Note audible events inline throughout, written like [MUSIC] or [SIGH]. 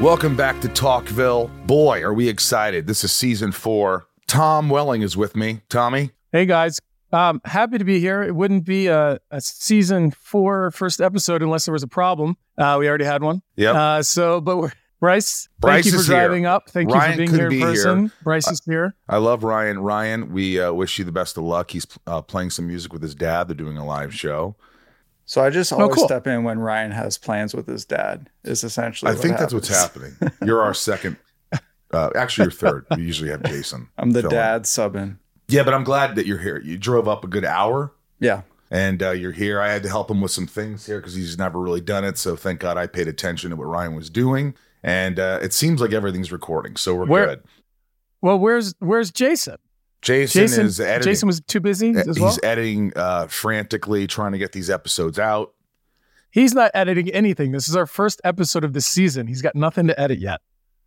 Welcome back to Talkville. Boy, are we excited. This is season four. Tom Welling is with me. Tommy? Hey, guys. Um, happy to be here. It wouldn't be a, a season four first episode unless there was a problem. Uh, we already had one. Yeah. Uh, so, but we're, Bryce, Bryce thank you for is here. driving up. Thank Ryan you for being here in be person. here. Bryce is here. I love Ryan. Ryan, we uh, wish you the best of luck. He's uh, playing some music with his dad. They're doing a live show. So I just always Oh, cool. step in when Ryan has plans with his dad. Is essentially. I what think that's what's happening. You're our second. Uh, actually, you're third. We usually have Jason. [LAUGHS] I'm the fill in. dad subbing. Yeah, but I'm glad that you're here. You drove up a good hour Yeah. and uh, you're here. I had to help him with some things here because he's never really done it. So thank God I paid attention to what Ryan was doing. And uh, it seems like everything's recording. So we're Where- good. Well, where's where's Jason? Jason, Jason, is editing. Jason was too busy as he's well. editing uh, frantically, trying to get these episodes out. He's not editing anything. This is our first episode of the season. He's got nothing to edit yet.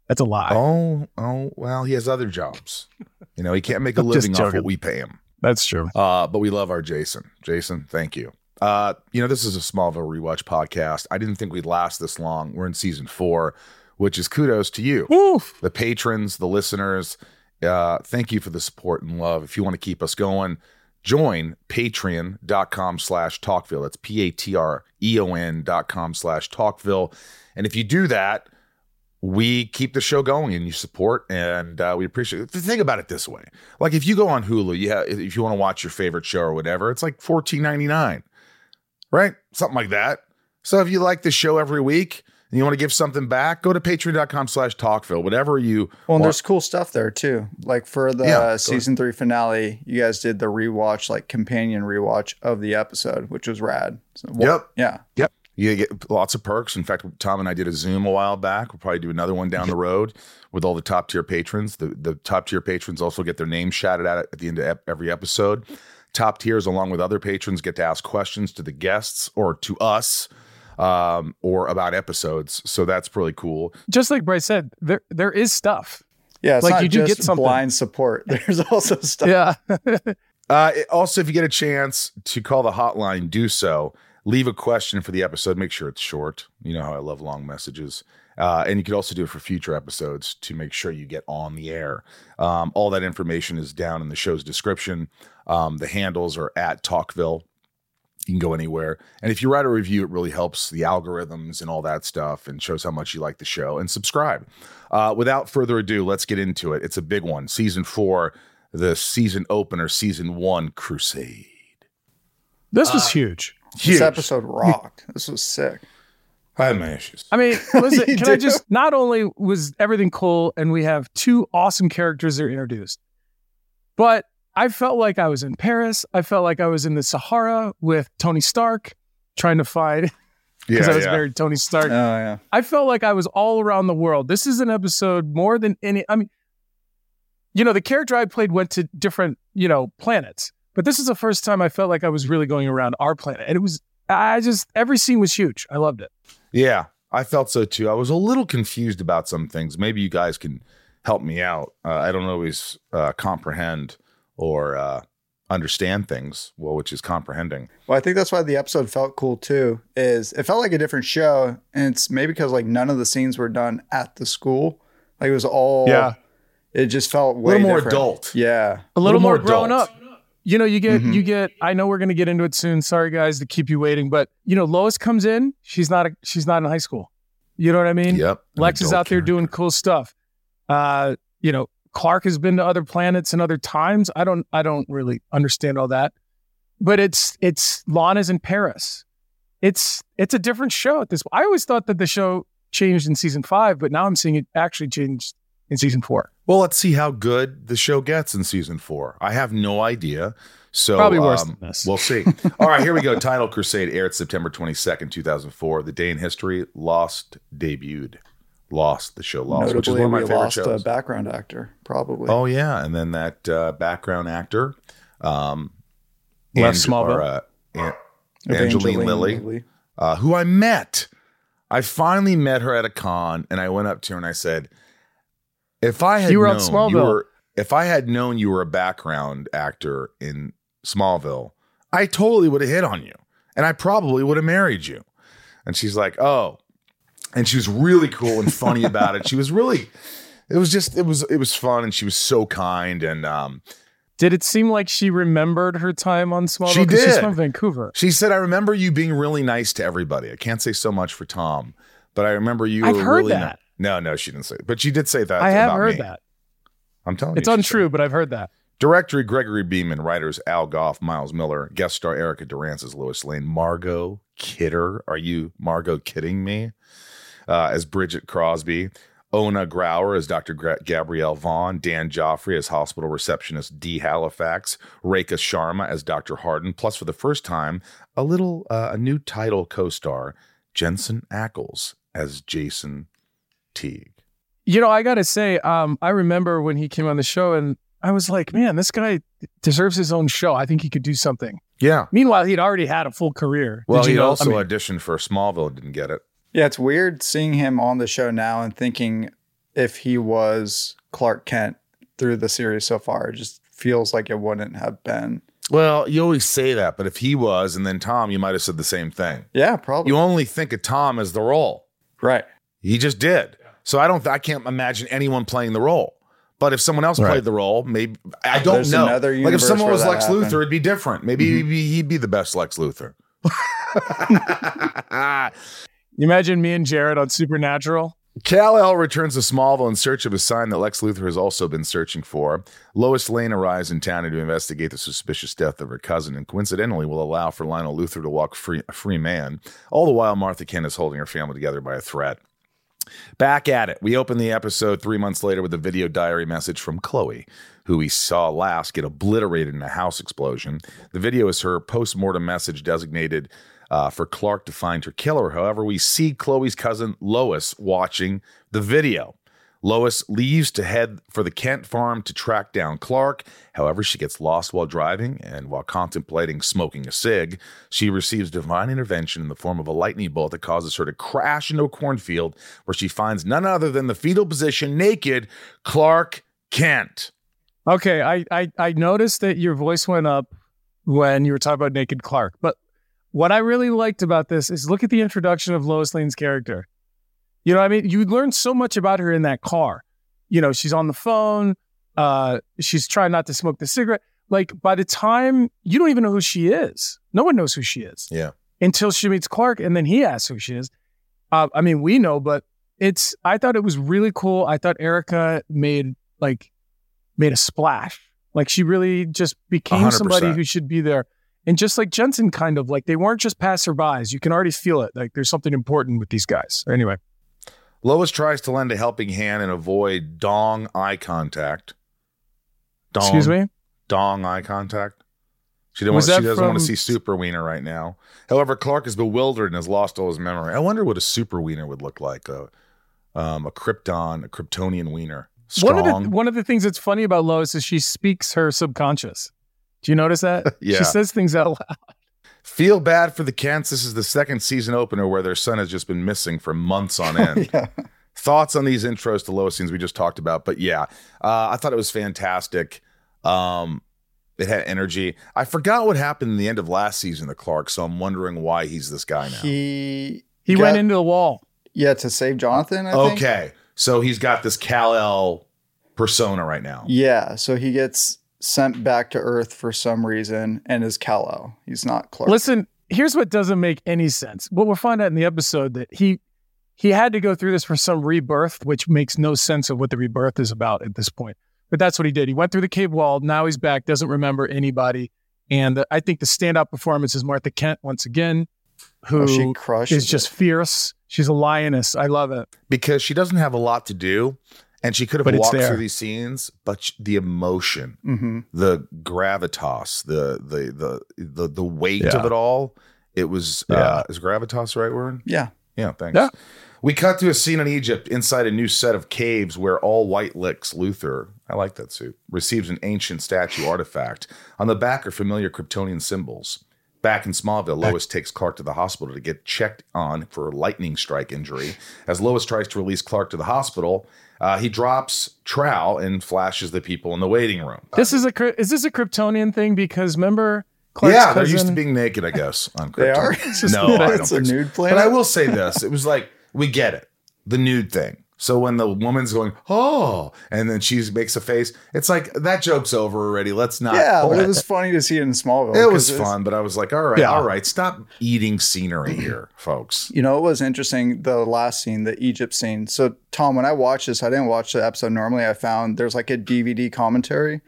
That's a lie. Oh, oh, well, he has other jobs. You know, he can't make a [LAUGHS] living off what we pay him. That's true. Uh, but we love our Jason. Jason, thank you. Uh, you know, this is a Smallville rewatch podcast. I didn't think we'd last this long. We're in season four, which is kudos to you, Oof. the patrons, the listeners. Uh, thank you for the support and love. If you want to keep us going, join patreon.com slash talkville. That's P-A-T-R-E-O-N dot com slash talkville. And if you do that, we keep the show going and you support and uh, we appreciate it. Think about it this way. Like if you go on Hulu, yeah, if you want to watch your favorite show or whatever, it's like fourteen ninety nine, right? Something like that. So if you like the show every week and you want to give something back, go to patreon.com slash talkville. Whatever you Well, and want. there's cool stuff there too. Like for the Yeah, uh, season three finale, you guys did the rewatch, like companion rewatch of the episode, which was rad. So, Yep. Yeah. Yep. You get lots of perks. In fact, Tom and I did a Zoom a while back. We'll probably do another one down the [LAUGHS] road with all the top tier patrons. The the top tier patrons also get their names shouted out at the end of every episode. Top tiers, along with other patrons, get to ask questions to the guests or to us um, or about episodes. So that's really cool. Just like Bryce said, there there is stuff. Yeah. It's Like, not you do get something. blind support. [LAUGHS] There's also stuff. Yeah. [LAUGHS] Uh, it- also, if you get a chance to call the hotline, do so. Leave a question for the episode. Make sure it's short. You know how I love long messages. Uh, and you could also do it for future episodes to make sure you get on the air. Um, all that information is down in the show's description. Um, the handles are at Talkville. You can go anywhere. And if you write a review, it really helps the algorithms and all that stuff and shows how much you like the show. And subscribe. Uh, without further ado, let's get into it. It's a big one. Season four, the season opener, season one, Crusade. This Uh, was huge. This Huge. episode rocked. This was sick. I have my issues. I mean, [LAUGHS] listen, You can I just not only was everything cool and we have two awesome characters that are introduced, but I felt like I was in Paris. I felt like I was in the Sahara with Tony Stark trying to find [LAUGHS] because Yeah, I was yeah. very Tony Stark. Oh yeah. I felt like I was all around the world. This is an episode more than any. I mean, you know, the character I played went to different, you know, planets, but this is the first time I felt like I was really going around our planet, and it was. I just every scene was huge. I loved it. Yeah, I felt so too. I was a little confused about some things. Maybe you guys can help me out. Uh, I don't always uh, comprehend or uh, understand things well, which is comprehending. Well, I think that's why the episode felt cool too. Is it felt like a different show, and it's maybe because like none of the scenes were done at the school. Like it was all. Yeah. It just felt A way little more different. adult. Yeah. a little, little more, more grown up. You know, you get Mhm. you get. I know we're gonna get into it soon. Sorry, guys, to keep you waiting, but you know, Lois comes in. She's not a, she's not in high school. You know what I mean? Yep. Lex is adult out there doing cool stuff. Uh, you know, Clark has been to other planets and other times. I don't I don't really understand all that. But it's it's Lana's in Paris. It's it's a different show at this. Point. I always thought that the show changed in season five, but now I'm seeing it actually changed in season four. Well, let's see how good the show gets in season four. I have no idea. So Probably worse um, than this. We'll see. [LAUGHS] All right, here we go. Title Crusade aired September 22nd, 2004. The day in history Lost debuted. Lost, the show Lost, which is one of my we favorite lost shows. a background actor, probably. Oh yeah, and then that uh, background actor, um, Left Ange- Smallville. or, uh, An- Evangeline Angeline Lilly, uh, who I met. I finally met her at a con, and I went up to her and I said, "If I had You were on known you Smallville. were, if I had known you were a background actor in Smallville, I totally would have hit on you, and I probably would have married you." And she's like, "Oh," and she was really cool and funny about it. She was really, it was just, it was, it was fun, and she was so kind, and um, Did it seem like she remembered her time on Smallville? She 'Cause She's did. from Vancouver. She said, I remember you being really nice to everybody. I can't say so much for Tom, but I remember you I've were heard really that. ni- No, no, she didn't say But she did say that. I have heard me. that. I'm telling It's you. she untrue, but I've heard that. Director Gregory Beeman, writers Al Gough, Miles Millar, guest star Erica Durance as Lois Lane, Margot Kidder. Are you Margot kidding me? Uh, as Bridget Crosby, Ona Grauer as Dr. Gra- Gabrielle Vaughn, Dan Joffre as hospital receptionist D. Halifax, Rekha Sharma as Dr. Harden, plus for the first time, a little uh, a new title co-star, Jensen Ackles as Jason Teague. You know, I gotta say, um, I remember when he came on the show, and I was like, man, this guy deserves his own show. I think he could do something. Yeah. Meanwhile, he'd already had a full career. Well, he also I mean, auditioned for Smallville and didn't get it. Yeah, it's weird seeing him on the show now and thinking if he was Clark Kent through the series so far. It just feels like it wouldn't have been. Well, you always say that, but if he was and then Tom, you might have said the same thing. Yeah, probably. You only think of Tom as the role. right. He just did. So I don't I can't imagine anyone playing the role. But if someone else Right. played the role, maybe I don't There's know. another Like if someone was Lex happened. Luthor, it'd be different. Maybe Mm-hmm. he'd, be, he'd be the best Lex Luthor. [LAUGHS] [LAUGHS] you imagine me and Jared on Supernatural. Kal-El returns to Smallville in search of a sign that Lex Luthor has also been searching for. Lois Lane arrives in town to investigate the suspicious death of her cousin and coincidentally will allow for Lionel Luthor to walk free, a free man, all the while Martha Kent is holding her family together by a thread. Back at it. We open the episode three months later with a video diary message from Chloe, who we saw last get obliterated in a house explosion. The video is her post mortem message designated uh, for Clark to find her killer. However, we see Chloe's cousin Lois watching the video. Lois leaves to head for the Kent farm to track down Clark. However, she gets lost while driving, and while contemplating smoking a cig, she receives divine intervention in the form of a lightning bolt that causes her to crash into a cornfield where she finds none other than the fetal position, naked Clark Kent. Okay, I, I I noticed that your voice went up when you were talking about Naked Clark, but what I really liked about this is look at the introduction of Lois Lane's character. You know, I mean, you learn so much about her in that car. You know, she's on the phone. Uh, she's trying not to smoke the cigarette. Like by the time you don't even know who she is, no one knows who she is Yeah. until she meets Clark, and then he asks who she is. Uh, I mean, we know, but it's. I thought it was really cool. I thought Erica made like made a splash. Like she really just became hundred somebody who should be there. And just like Jensen, kind of like they weren't just passerbys. You can already feel it. Like there's something important with these guys. Anyway, Lois tries to lend a helping hand and avoid dong eye contact. Dong, excuse me. Dong eye contact. She, don't want, she doesn't want to see Super Wiener right now. However, Clark is bewildered and has lost all his memory. I wonder what a Super Wiener would look like. A, um, a Krypton, a Kryptonian Wiener. Strong. One of the one of the things that's funny about Lois is she speaks her subconscious. Do you notice that? [LAUGHS] Yeah. She says things out loud. Feel bad for the Kents. This is the second season opener where their son has just been missing for months on [LAUGHS] end. Yeah. Thoughts on these intros to Lois scenes we just talked about, but yeah, uh, I thought it was fantastic. Um, it had energy. I forgot what happened in the end of last season to Clark, so I'm wondering why he's this guy now. He He got- went into the wall. yeah to save Jonathan. I think. okay, so he's got this Kal El persona right now. Yeah, so he gets sent back to Earth for some reason and is Kal-El. He's not Clark. Listen, here's what doesn't make any sense. What we'll find out in the episode that he he had to go through this for some rebirth, which makes no sense of what the rebirth is about at this point. But that's what he did. He went through the cave wall. Now he's back, doesn't remember anybody. And uh, I think the standout performance is Martha Kent once again, who Oh, she is crushes just it. fierce. She's a lioness. I love it. because she doesn't have a lot to do And she could have But walked through these scenes, but the emotion, hmm the gravitas, the the the the the weight Yeah. of it all. It was uh, Yeah. is gravitas the right word? Yeah. Yeah, thanks. Yeah. We cut to a scene in Egypt inside a new set of caves where all white Lex Luthor, I like that suit, receives an ancient statue artifact. On the back are familiar Kryptonian symbols. Back in Smallville, Lois takes Clark to the hospital to get checked on for a lightning strike injury. As Lois tries to release Clark to the hospital, uh, he drops trowel and flashes the people in the waiting room. This is a is this a Kryptonian thing? Because remember, Clark's yeah, they're used to being naked, I guess. On They are? Krypton. [LAUGHS] It's just- no, I don't it's a think so. nude But planet? I will say this: it was like we get it, the nude thing. So when the woman's going, oh, and then she makes a face, it's like that joke's over already. Let's not. yeah, but it was funny to see it in Smallville. It was fun, but I was like, all right, Yeah. all right, stop eating scenery here, folks. You know, it was interesting the last scene, the Egypt scene. So, Tom, when I watched this, I didn't watch the episode normally. I found there's like a DVD commentary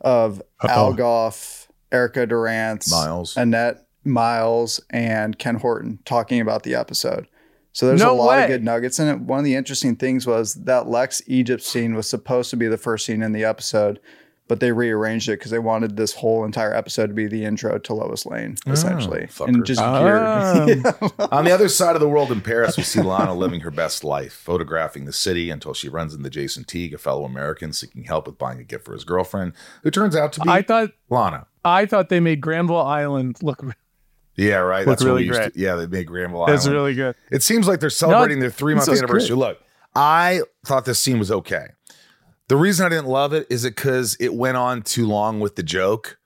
of Al Gough, Erica Durance, Miles. Annette Miles, and Ken Horton talking about the episode. So there's No a lot way. of good nuggets in it. One of the interesting things was that Lex Egypt scene was supposed to be the first scene in the episode, but they rearranged it because they wanted this whole entire episode to be the intro to Lois Lane, essentially, fuckers. and just Ah. geared. [LAUGHS] On the other side of the world in Paris, we see Lana living her best life, photographing the city until she runs into Jason Teague, a fellow American seeking help with buying a gift for his girlfriend, who turns out to be I thought Lana. I thought they made Granville Island look. Yeah, right. That's really used great. to. Yeah, they made Granville That's Island. really good. It seems like they're celebrating their three month anniversary. Look, I thought this scene was okay. The reason I didn't love it is it because it went on too long with the joke.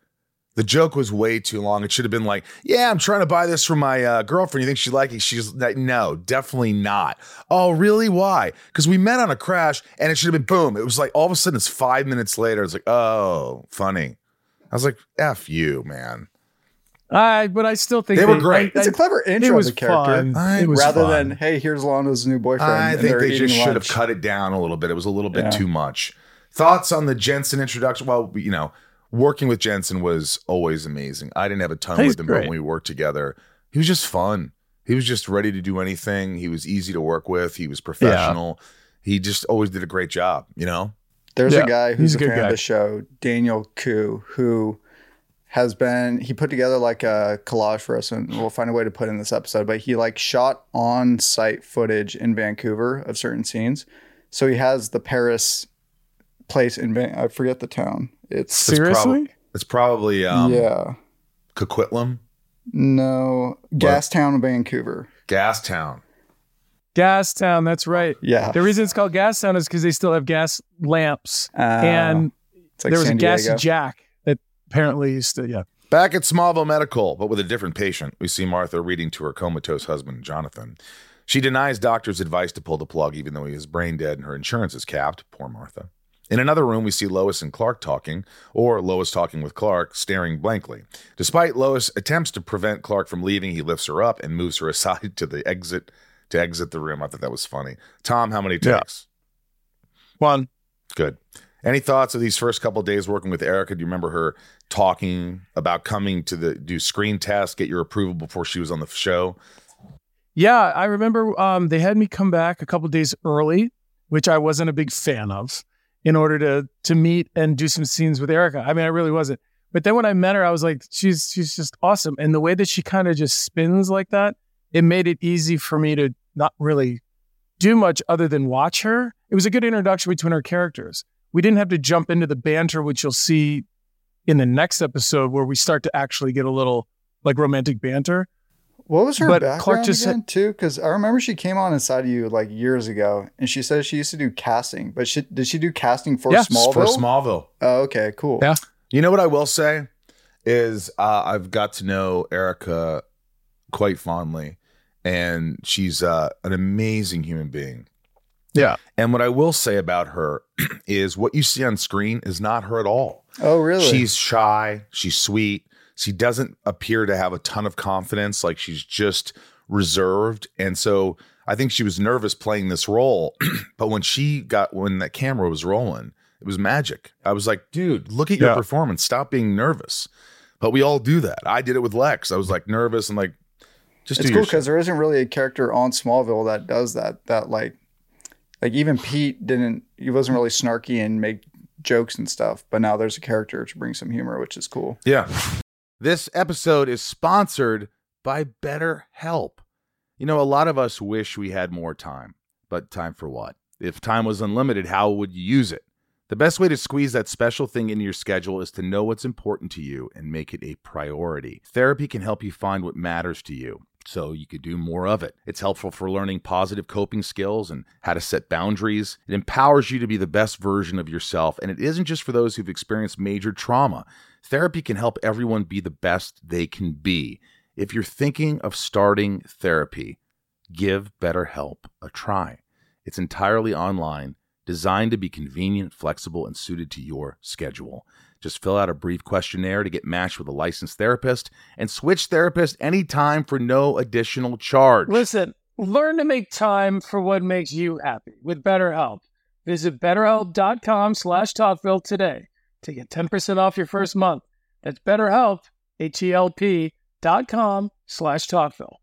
The joke was way too long. It should have been like, "Yeah, I'm trying to buy this for my uh, girlfriend. You think she like it?" She's like, "No, definitely not." Oh, really? Why? Because we met on a crash, and it should have been boom. It was like all of a sudden, it's five minutes later. It's like, oh, funny. I was like, "F you, man." I but I still think They were great. I- It's a clever intro It was of the character. fun. I- It was rather fun. than hey here's lana's new boyfriend I and think they're just eating should have cut it down a little bit. It was a little bit Yeah. too much. Thoughts on the Jensen introduction? Well, you know, working with Jensen was always amazing. I didn't have a ton He's with him, but when we worked together, he was just fun. He was just ready to do anything. He was easy to work with. He was professional. He just always did a great job, you know? there's Yeah, a guy he's who's a a good fan guy. of the show daniel koo who has been he put together like a collage for us and we'll find a way to put in this episode but he like shot on site footage in vancouver of certain scenes so he has the paris place in Van- i forget the town it's It's Seriously? prob- it's probably um, yeah Coquitlam, no gastown vancouver Gastown. Gastown. That's right. yeah The reason it's called Gastown is because they still have gas lamps, Uh, and like there was San a gas Diego. jack that apparently to. Yeah. Back at Smallville Medical, but with a different patient, we see Martha reading to her comatose husband, Jonathan. She denies doctor's advice to pull the plug, even though he is brain dead and her insurance is capped. Poor Martha. In another room, we see Lois and Clark talking, or Lois talking with Clark, staring blankly. Despite Lois' attempts to prevent Clark from leaving, he lifts her up and moves her [LAUGHS] aside to the exit to exit the room. I thought that was funny. Tom, how many Yeah. One. Good. Any thoughts of these first couple days working with Erica? Do you remember her talking about coming to the do screen tests, get your approval before she was on the show? Yeah, I remember um, they had me come back a couple days early, which I wasn't a big fan of, in order to to meet and do some scenes with Erica. I mean, I really wasn't. But then when I met her, I was like, she's she's just awesome, and the way that she kind of just spins like that, it made it easy for me to not really do much other than watch her. It was a good introduction between our characters. We didn't have to jump into the banter, which you'll see in the next episode, where we start to actually get a little like romantic banter. What was her But background Clark just again, too? Because I remember she came on inside of you like years ago, and she said she used to do casting. But she, did she do casting for Yeah, Smallville? For Smallville. oh, okay, cool. Yeah. You know what I will say is uh, I've got to know Erica quite fondly, and she's uh, an amazing human being. Yeah. And what I will say about her [CLEARS THROAT] is what you see on screen is not her at all. Oh, really? She's shy. She's sweet. She doesn't appear to have a ton of confidence. Like she's just reserved. And so I think she was nervous playing this role. [CLEARS THROAT] but when she got, when that camera was rolling, it was magic. I was like, dude, look at your Yeah. performance. Stop being nervous. But we all do that. I did it with Lex. I was like nervous and like, just it's cool because there isn't really a character on Smallville that does that. That like like even Pete didn't he wasn't really snarky and make jokes and stuff, but now there's a character to bring some humor, which is cool. Yeah. This episode is sponsored by BetterHelp. You know, a lot of us wish we had more time, but time for what? If time was unlimited, how would you use it? The best way to squeeze that special thing into your schedule is to know what's important to you and make it a priority. Therapy can help you find what matters to you so you could do more of it. It's helpful for learning positive coping skills and how to set boundaries. It empowers you to be the best version of yourself, and it isn't just for those who've experienced major trauma. Therapy can help everyone be the best they can be. If you're thinking of starting therapy, give BetterHelp a try. It's entirely online, designed to be convenient, flexible, and suited to your schedule. Just fill out a brief questionnaire to get matched with a licensed therapist and switch therapist anytime for no additional charge. Listen, learn to make time for what makes you happy with BetterHelp. Visit betterhelp.com slash Talkville today to get 10% off your first month. That's BetterHelp, H-E-L-P dot com slash Talkville.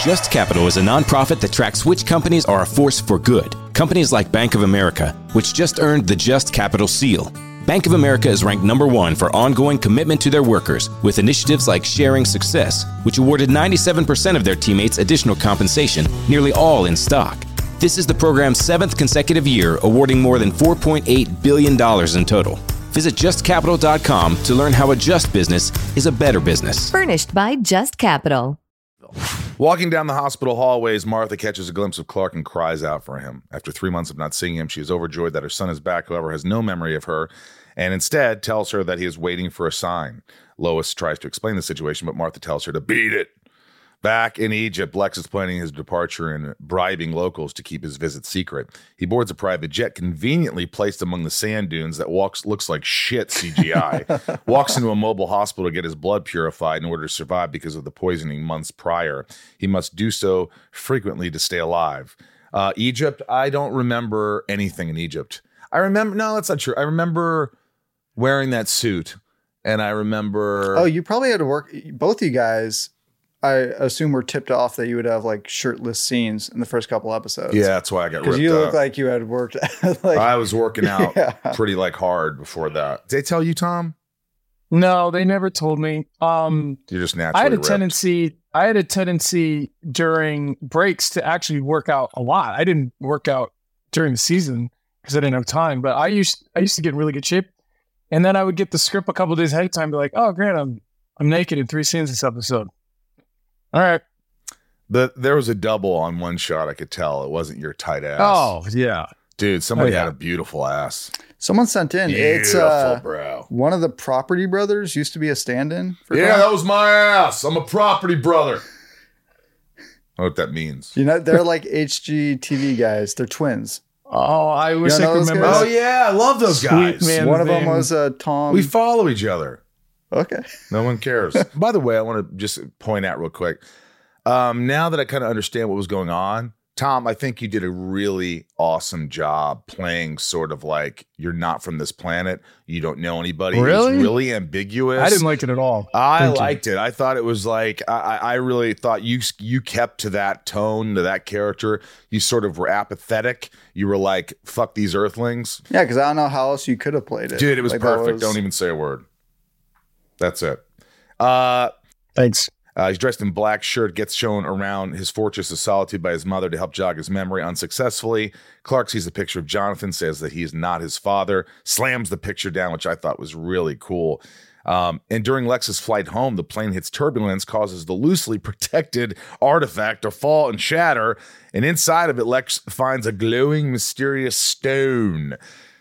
Just Capital is a nonprofit that tracks which companies are a force for good. Companies like Bank of America, which just earned the Just Capital seal. Bank of America is ranked number one for ongoing commitment to their workers with initiatives like Sharing Success, which awarded 97% of their teammates additional compensation, nearly all in stock. This is the program's seventh consecutive year, awarding more than $4.8 billion in total. Visit justcapital.com to learn how a just business is a better business. Furnished by Just Capital. Walking down the hospital hallways, Martha catches a glimpse of Clark and cries out for him. After three months of not seeing him, she is overjoyed that her son is back, however, has no memory of her, and instead tells her that he is waiting for a sign. Lois tries to explain the situation, but Martha tells her to beat it. Back in Egypt, Lex is planning his departure and bribing locals to keep his visit secret. He boards a private jet conveniently placed among the sand dunes that walks looks like shit CGI. [LAUGHS] walks into a mobile hospital to get his blood purified in order to survive because of the poisoning months prior. He must do so frequently to stay alive. Uh, Egypt, I don't remember anything in Egypt. I remember no, that's not true. I remember wearing that suit, and I remember. Oh, you probably had to work. Both you guys, I assume, were tipped off that you would have like shirtless scenes in the first couple episodes. yeah, that's why I got because ripped you look up. like you had worked. [LAUGHS] like I was working out [LAUGHS] Yeah. pretty like hard before that. Did they tell you, Tom? No, they never told me. Um, You're just naturally I had a ripped. tendency. I had a tendency during breaks to actually work out a lot. I didn't work out during the season because I didn't have time. But I used I used to get in really good shape, and then I would get the script a couple days ahead of time. Be like, oh, Grant, I'm I'm naked in three scenes this episode. All right. The, there was a double on one shot. I could tell it wasn't your tight ass. Oh yeah. dude, somebody Oh, yeah. had a beautiful ass. Someone sent in. It's Beautiful, uh, bro. one of the property brothers used to be a stand-in. For Yeah, Grant. that was my ass. I'm a property brother. I know what that means. You know, they're like HGTV guys. They're twins. Oh, I wish You I could remember. guys? Oh yeah, I love those Sweet guys. man. One of them name. was uh, Tom. We follow each other. Okay. No one cares. [LAUGHS] By the way, I want to just point out real quick. Um, now that I kind of understand what was going on, Tom, I think you did a really awesome job playing sort of like you're not from this planet. You don't know anybody. It was Really? really ambiguous. I didn't like it at all. I Thank you. liked it. I thought it was like I, I I really thought you you kept to that tone, to that character. You sort of were apathetic. You were like, "Fuck these Earthlings," Yeah, because I don't know how else you could have played it. dude. It was Like, perfect. was- Don't even say a word. That's it. Uh, Thanks. uh, he's dressed in black shirt, gets shown around his fortress of solitude by his mother to help jog his memory unsuccessfully. Clark sees a picture of Jonathan, says that he is not his father, slams the picture down, which I thought was really cool. Um, and during Lex's flight home, the plane hits turbulence, causes the loosely [LAUGHS] protected artifact to fall and shatter. And inside of it, Lex finds a glowing, mysterious stone.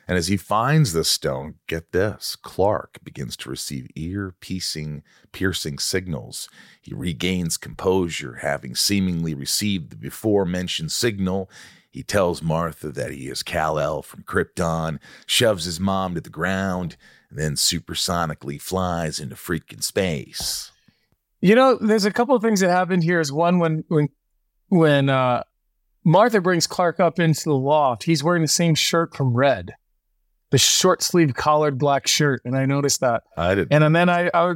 And as he finds the stone, get this, Clark begins to receive ear piercing, piercing signals. He regains composure, having seemingly received the before mentioned signal. He tells Martha that he is Kal El from Krypton, shoves his mom to the ground, and then supersonically flies into freaking space. You know, there's a couple of things that happened here. Is one when when when uh, Martha brings Clark up into the loft, he's wearing the same shirt from Red, the short sleeve collared black shirt, and I noticed that. I did. And, then I, I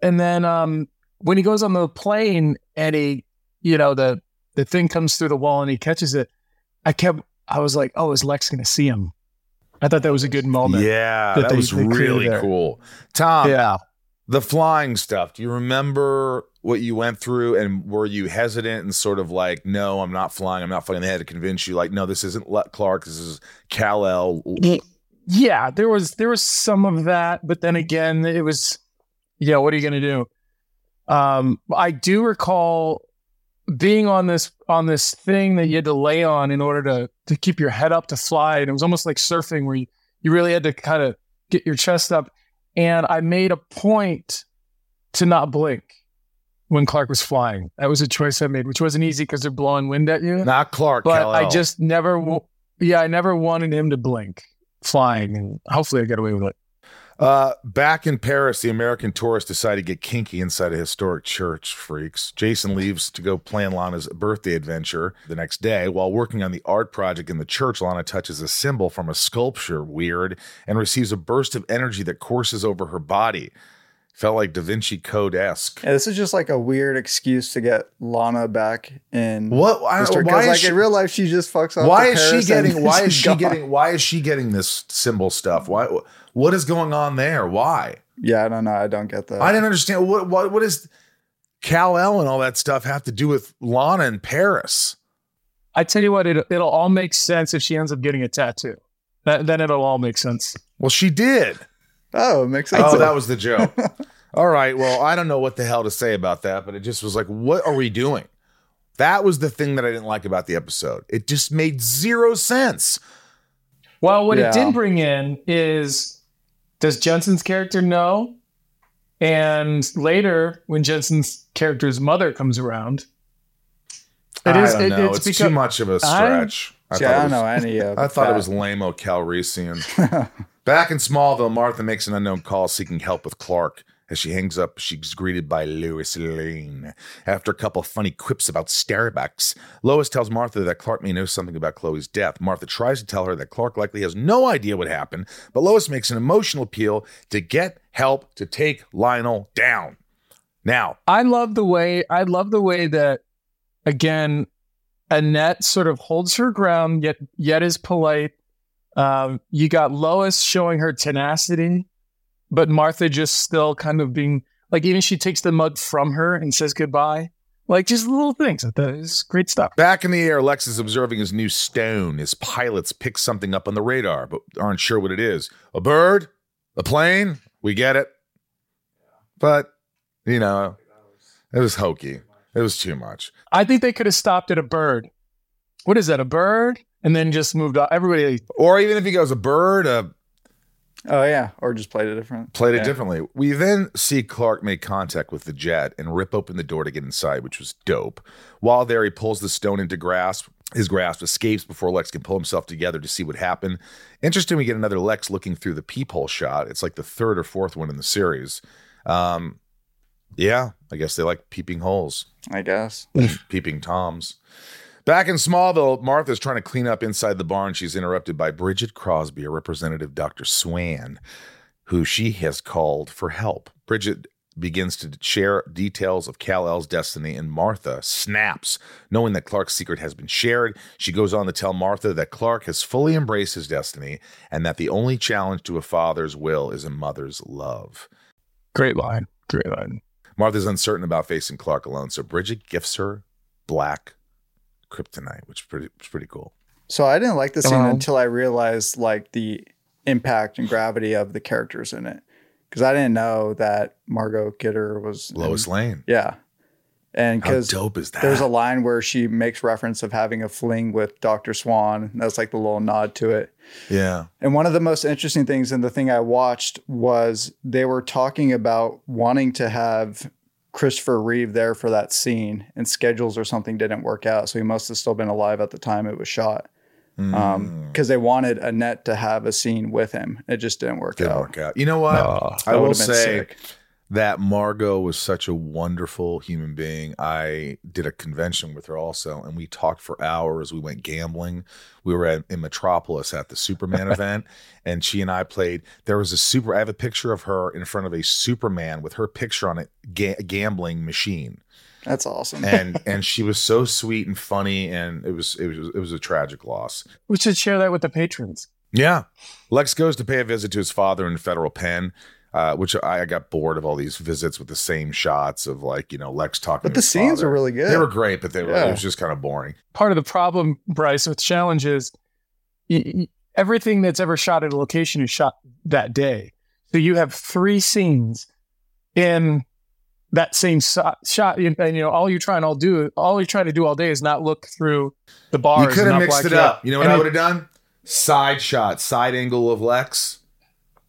and then um, when he goes on the plane and he, you know, the the thing comes through the wall and he catches it. I kept, I was like, oh, is Lex going to see him? I thought that was a good moment. Yeah, that that, they- was they really there. cool. Tom, Yeah. the flying stuff. Do you remember what you went through and were you hesitant and sort of like, no, I'm not flying. I'm not flying. They had to convince you, like, no, this isn't Le- Clark. This is Kal El. Yeah, there was there was some of that, but then again, it was yeah, what are you gonna do? Um I do recall being on this on this thing that you had to lay on in order to to keep your head up to fly. And it was almost like surfing where you, you really had to kind of get your chest up. And I made a point to not blink when Clark was flying. That was a choice I made, which wasn't easy because they're blowing wind at you. Not Clark. but Kal-El. I just never, w- yeah, I never wanted him to blink flying, and hopefully I get away with it. Uh, back in Paris, the American tourists decide to get kinky inside a historic church. Freaks. Jason leaves to go plan Lana's birthday adventure the next day. While working on the art project in the church, Lana touches a symbol from a sculpture, weird, and receives a burst of energy that courses over her body. Felt like Da Vinci Code esque. Yeah, this is just like a weird excuse to get Lana back in. What? I, Because why like is she, in real life, she just fucks off. why is she Paris and getting? Why [LAUGHS] is she [LAUGHS] gone. getting? Why is she getting this symbol stuff? Why? What is going on there? Why? Yeah, I don't know. I don't get that. I didn't understand what what what does Kal-El and all that stuff have to do with Lana and Paris? I tell you what, it, it'll all make sense if she ends up getting a tattoo. That, then it'll all make sense. Well, she did. Oh, it makes oh, sense. Oh, that was the joke. [LAUGHS] all right. Well, I don't know what the hell to say about that, but it just was like, what are we doing? That was the thing that I didn't like about the episode. It just made zero sense. Well, what Yeah. it did bring in is does Jensen's character know? And later, when Jensen's character's mother comes around, it I don't it- know. it's, It's, become too much of a stretch. I, See, thought I it don't was- know any of. [LAUGHS] I thought it was lame-o Calrissian. [LAUGHS] Back in Smallville, Martha makes an unknown call seeking help with Clark. As she hangs up, she's greeted by Lois Lane. After a couple funny quips about Starbucks, Lois tells Martha that Clark may know something about Chloe's death. Martha tries to tell her that Clark likely has no idea what happened, but Lois makes an emotional appeal to get help to take Lionel down. Now, I love the way I love the way that again Annette sort of holds her ground yet yet is polite. Um, you got Lois showing her tenacity, but Martha just still kind of being like even she takes the mug from her and says goodbye. Like just little things. That is great stuff. Back in the air, Lex is observing his new stone. His pilots pick something up on the radar, but aren't sure what it is. A bird? A plane? We get it. But, you know, it was hokey. It was too much. I think they could have stopped at a bird. What is that? A bird? And then just moved on. Everybody Or even if he goes a bird, uh, Oh yeah, or just played it different. played it Yeah. differently. We then see Clark make contact with the jet and rip open the door to get inside, which was dope. While there, he pulls the stone into grasp. His grasp escapes before Lex can pull himself together to see what happened. Interesting, we get another Lex looking through the peephole shot. It's like the third or fourth one in the series. Um, yeah, I guess they like peeping holes, I guess. peeping toms. Back in Smallville, Martha's trying to clean up inside the barn. She's interrupted by Bridget Crosby, a representative Dr. Swan, who she has called for help. Bridget begins to share details of Kal-El's destiny, and Martha snaps, knowing that Clark's secret has been shared. She goes on to tell Martha that Clark has fully embraced his destiny and that the only challenge to a father's will is a mother's love. great line. Great line. Martha's uncertain about facing Clark alone, so Bridget gifts her black kryptonite, which is pretty, which is pretty cool. So I didn't like the scene Hello? until I realized like the impact and gravity of the characters in it, because I didn't know that Margot Kidder was in- Lois Lane. Yeah, and because dope is that? there's a line where she makes reference of having a fling with Doctor Swan. That's like the little nod to it. yeah. And one of the most interesting things in the thing I watched was they were talking about wanting to have Christopher Reeve there for that scene, and schedules or something didn't work out. So he must have still been alive at the time it was shot. Mm. Um, because they wanted Annette to have a scene with him. It just didn't work Didn't out. work out. You know what? Oh, I will would've been say sick. That Margot was such a wonderful human being. I did a convention with her also, and we talked for hours. We went gambling. We were at, in Metropolis at the Superman [LAUGHS] event, and she and I played. There was a super. I have a picture of her in front of a Superman with her picture on it, ga- gambling machine. That's awesome. and [LAUGHS] and she was so sweet and funny, and it was it was it was a tragic loss. We should share that with the patrons. Yeah, Lex goes to pay a visit to his father in federal pen. Uh, which I, I got bored of all these visits with the same shots of like you know Lex talking. but to the his scenes father. are really good. They were great, but they were Yeah. it was just kind of boring. Part of the problem, Bryce, with challenge is y- y- everything that's ever shot at a location is shot that day. So you have three scenes in that same so- shot, and, and, you know all you're trying to do, all you're trying to do all day is not look through the bars. you could and have not mixed it out. up. You know what And I would have done? Side shot, side angle of Lex.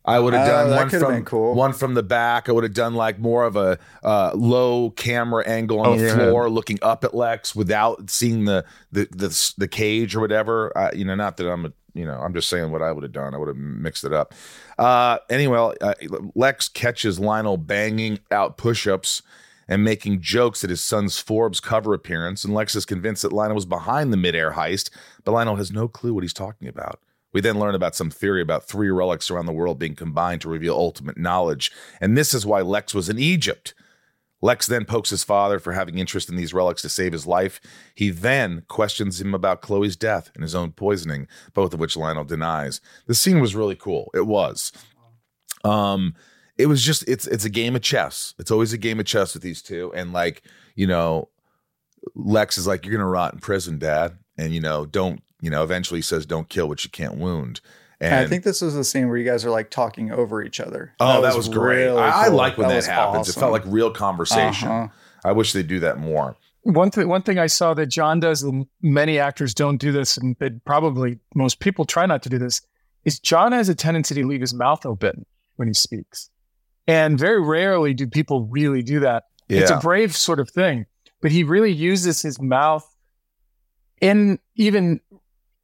I would have Oh, done that one from cool. one from the back. I would have done like more of a uh, low camera angle on Oh, the yeah. floor, looking up at Lex without seeing the the the, the cage or whatever. Uh, you know, not that I'm a you know, I'm just saying what I would have done. I would have mixed it up. Uh, anyway, uh, Lex catches Lionel banging out push-ups and making jokes at his son's Forbes cover appearance. And Lex is convinced that Lionel was behind the midair heist, but Lionel has no clue what he's talking about. We then learn about some theory about three relics around the world being combined to reveal ultimate knowledge. And this is why Lex was in Egypt. Lex then pokes his father for having interest in these relics to save his life. He then questions him about Chloe's death and his own poisoning, both of which Lionel denies. The scene was really cool. It was. Um, it was just it's it's a game of chess. It's always a game of chess with these two. And like, you know, Lex is like, You're gonna rot in prison, Dad. And you know, don't, you know, eventually he says, Don't kill what you can't wound. And, And I think this was the scene where you guys are like talking over each other. Oh, that, was, great. really I, I like when that, was happens. It felt like real conversation. Uh-huh. I wish they'd do that more. One thing, one thing I saw that John does, and many actors don't do this, and that probably most people try not to do this, is John has a tendency to leave his mouth open when he speaks, and very rarely do people really do that. It's a brave sort of thing, but he really uses his mouth in even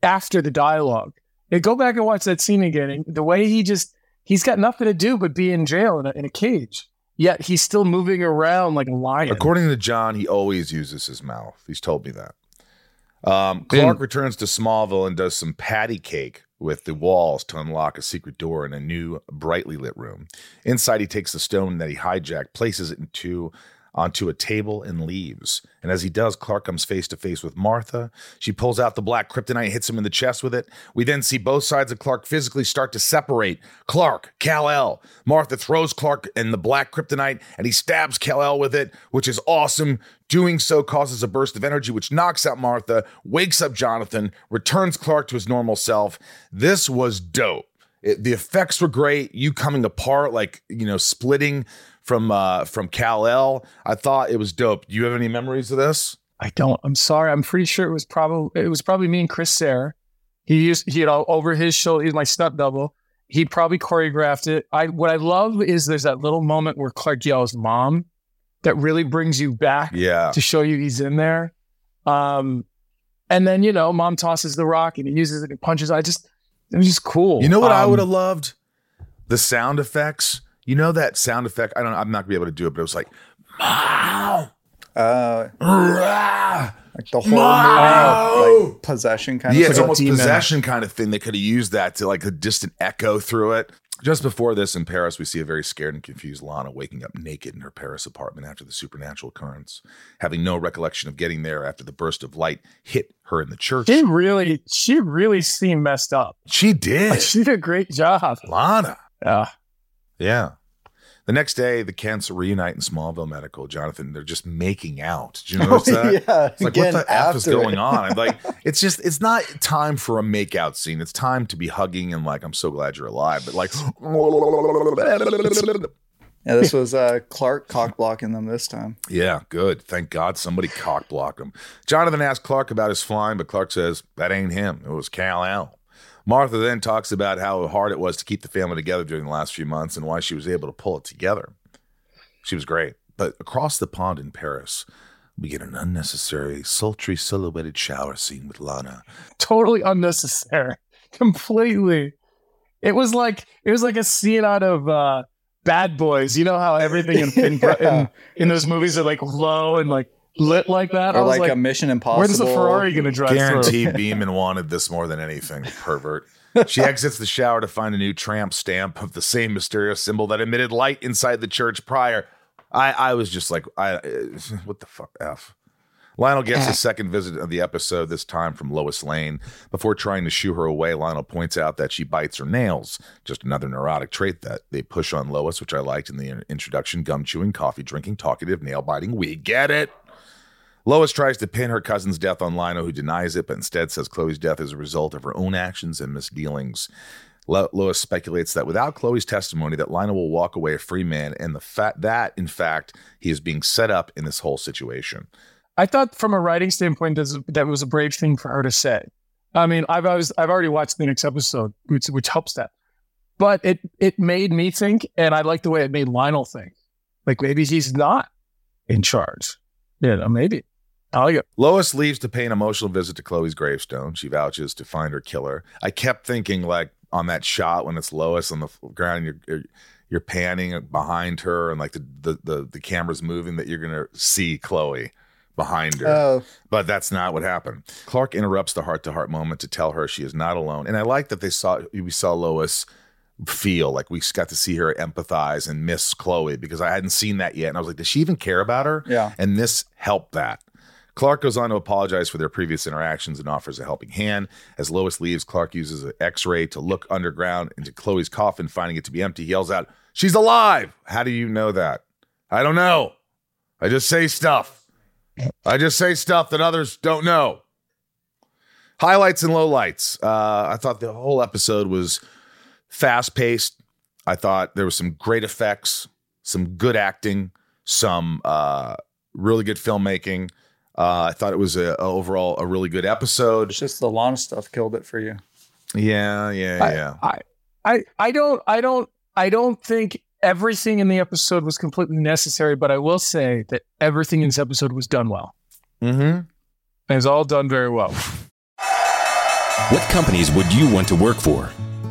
after the dialogue. Yeah, go back and watch that scene again. And the way he just he's got nothing to do but be in jail in a, in a cage, yet he's still moving around like a lion. According to John, he always uses his mouth. He's told me that. Um, Clark And- returns to Smallville and does some patty cake with the walls to unlock a secret door in a new, brightly lit room. Inside, he takes the stone that he hijacked, places it into onto a table, and leaves. And as he does, Clark comes face to face with Martha. She pulls out the black kryptonite, hits him in the chest with it. We then see both sides of Clark physically start to separate. Clark, Kal-El. Martha throws Clark and the black kryptonite, and he stabs Kal-El with it, which is awesome. Doing so causes a burst of energy, which knocks out Martha, wakes up Jonathan, returns Clark to his normal self. This was dope. It, the effects were great. You coming apart, like you know, splitting from uh from Kal-El. I thought it was dope. Do you have any memories of this? I don't. I'm sorry. I'm pretty sure it was probably it was probably me and Chris Sayre. He used he had all over his shoulder. He's my stunt double. He probably choreographed it. I what I love is there's that little moment where Clark yells "mom," that really brings you back Yeah. to show you he's in there. Um, and then you know, mom tosses the rock and he uses it and punches. I just it was just cool. You know what I Um, would have loved? The sound effects. You know that sound effect? I don't I'm not gonna be able to do it, but it was like Meow. Uh, Rah. like the whole Wow. movie, like possession kind Yeah, of it's thing. almost demon. possession kind of thing. They could have used that to like a distant echo through it. Just before this in Paris, we see a very scared and confused Lana waking up naked in her Paris apartment after the supernatural occurrence, having no recollection of getting there after the burst of light hit her in the church. She really, she really seemed messed up. She did. She did a great job. Lana. Yeah. Yeah. The next day, the Kents reunite in Smallville Medical. Jonathan, they're just making out. Do you [LAUGHS] notice that? yeah, It's like, what the F is going on? I'm like, [LAUGHS] it's just, it's not time for a makeout scene. It's time to be hugging and like, I'm so glad you're alive. But like, [LAUGHS] Yeah, this was uh, Clark cock blocking them this time. yeah, good. Thank God somebody cock blocked him. Jonathan asks Clark about his flying, but Clark says, that ain't him. It was Kal-El. Martha then talks about how hard it was to keep the family together during the last few months and why she was able to pull it together. She was great. But across the pond in Paris, we get an unnecessary, sultry, silhouetted shower scene with Lana. totally unnecessary [LAUGHS] completely it was like it was like a scene out of uh bad boys you know how everything in in, [LAUGHS] Yeah. in, in those movies are like low and like lit like that I Or was like, like, a Mission Impossible. where's the ferrari gonna drive through Guaranteed [LAUGHS] Beeman wanted this more than anything, pervert. She exits the shower to find a new tramp stamp of the same mysterious symbol that emitted light inside the church prior. I I was just like I uh, [LAUGHS] what the fuck f. Lionel gets his second visit of the episode, this time from Lois Lane. Before trying to shoo her away, Lionel points out that she bites her nails, just another neurotic trait that they push on Lois, which I liked in the introduction gum chewing, coffee drinking, talkative, nail biting. We get it. Lois tries to pin her cousin's death on Lionel, who denies it, but instead says Chloe's death is a result of her own actions and misdealings. Lo- Lois speculates that without Chloe's testimony, that Lionel will walk away a free man, and the fact that, in fact, he is being set up in this whole situation. I thought from a writing standpoint that was a brave thing for her to say. I mean, I've always, I've already watched the next episode, which which helps that. But it it made me think, and I like the way it made Lionel think. Like maybe he's not in charge. Yeah, maybe. I like it. Lois leaves to pay an emotional visit to Chloe's gravestone. She vouches to find her killer. I kept thinking, like on that shot when it's Lois on the ground, you're, you're you're panning behind her, and like the the the, the camera's moving, that you're gonna see Chloe behind her. Oh. But that's not what happened. Clark interrupts the heart to heart moment to tell her she is not alone. And I like that they saw we saw Lois feel like we got to see her empathize and miss Chloe because I hadn't seen that yet. And I was like, does she even care about her? Yeah. And this helped that. Clark goes on to apologize for their previous interactions and offers a helping hand. As Lois leaves, Clark uses an x ray to look underground into Chloe's coffin, finding it to be empty. He yells out, She's alive! How do you know that? I don't know. I just say stuff. I just say stuff that others don't know. Highlights and lowlights. Uh, I thought the whole episode was fast paced. I thought there was some great effects, some good acting, some uh, really good filmmaking. Uh, I thought it was a, a overall a really good episode. It's just the lawn stuff killed it for you. Yeah, yeah, I- yeah. I, I, I don't, I don't, I don't think everything in the episode was completely necessary, but I will say that everything in this episode was done well. mm-hmm. And it's all done very well. What companies would you want to work for?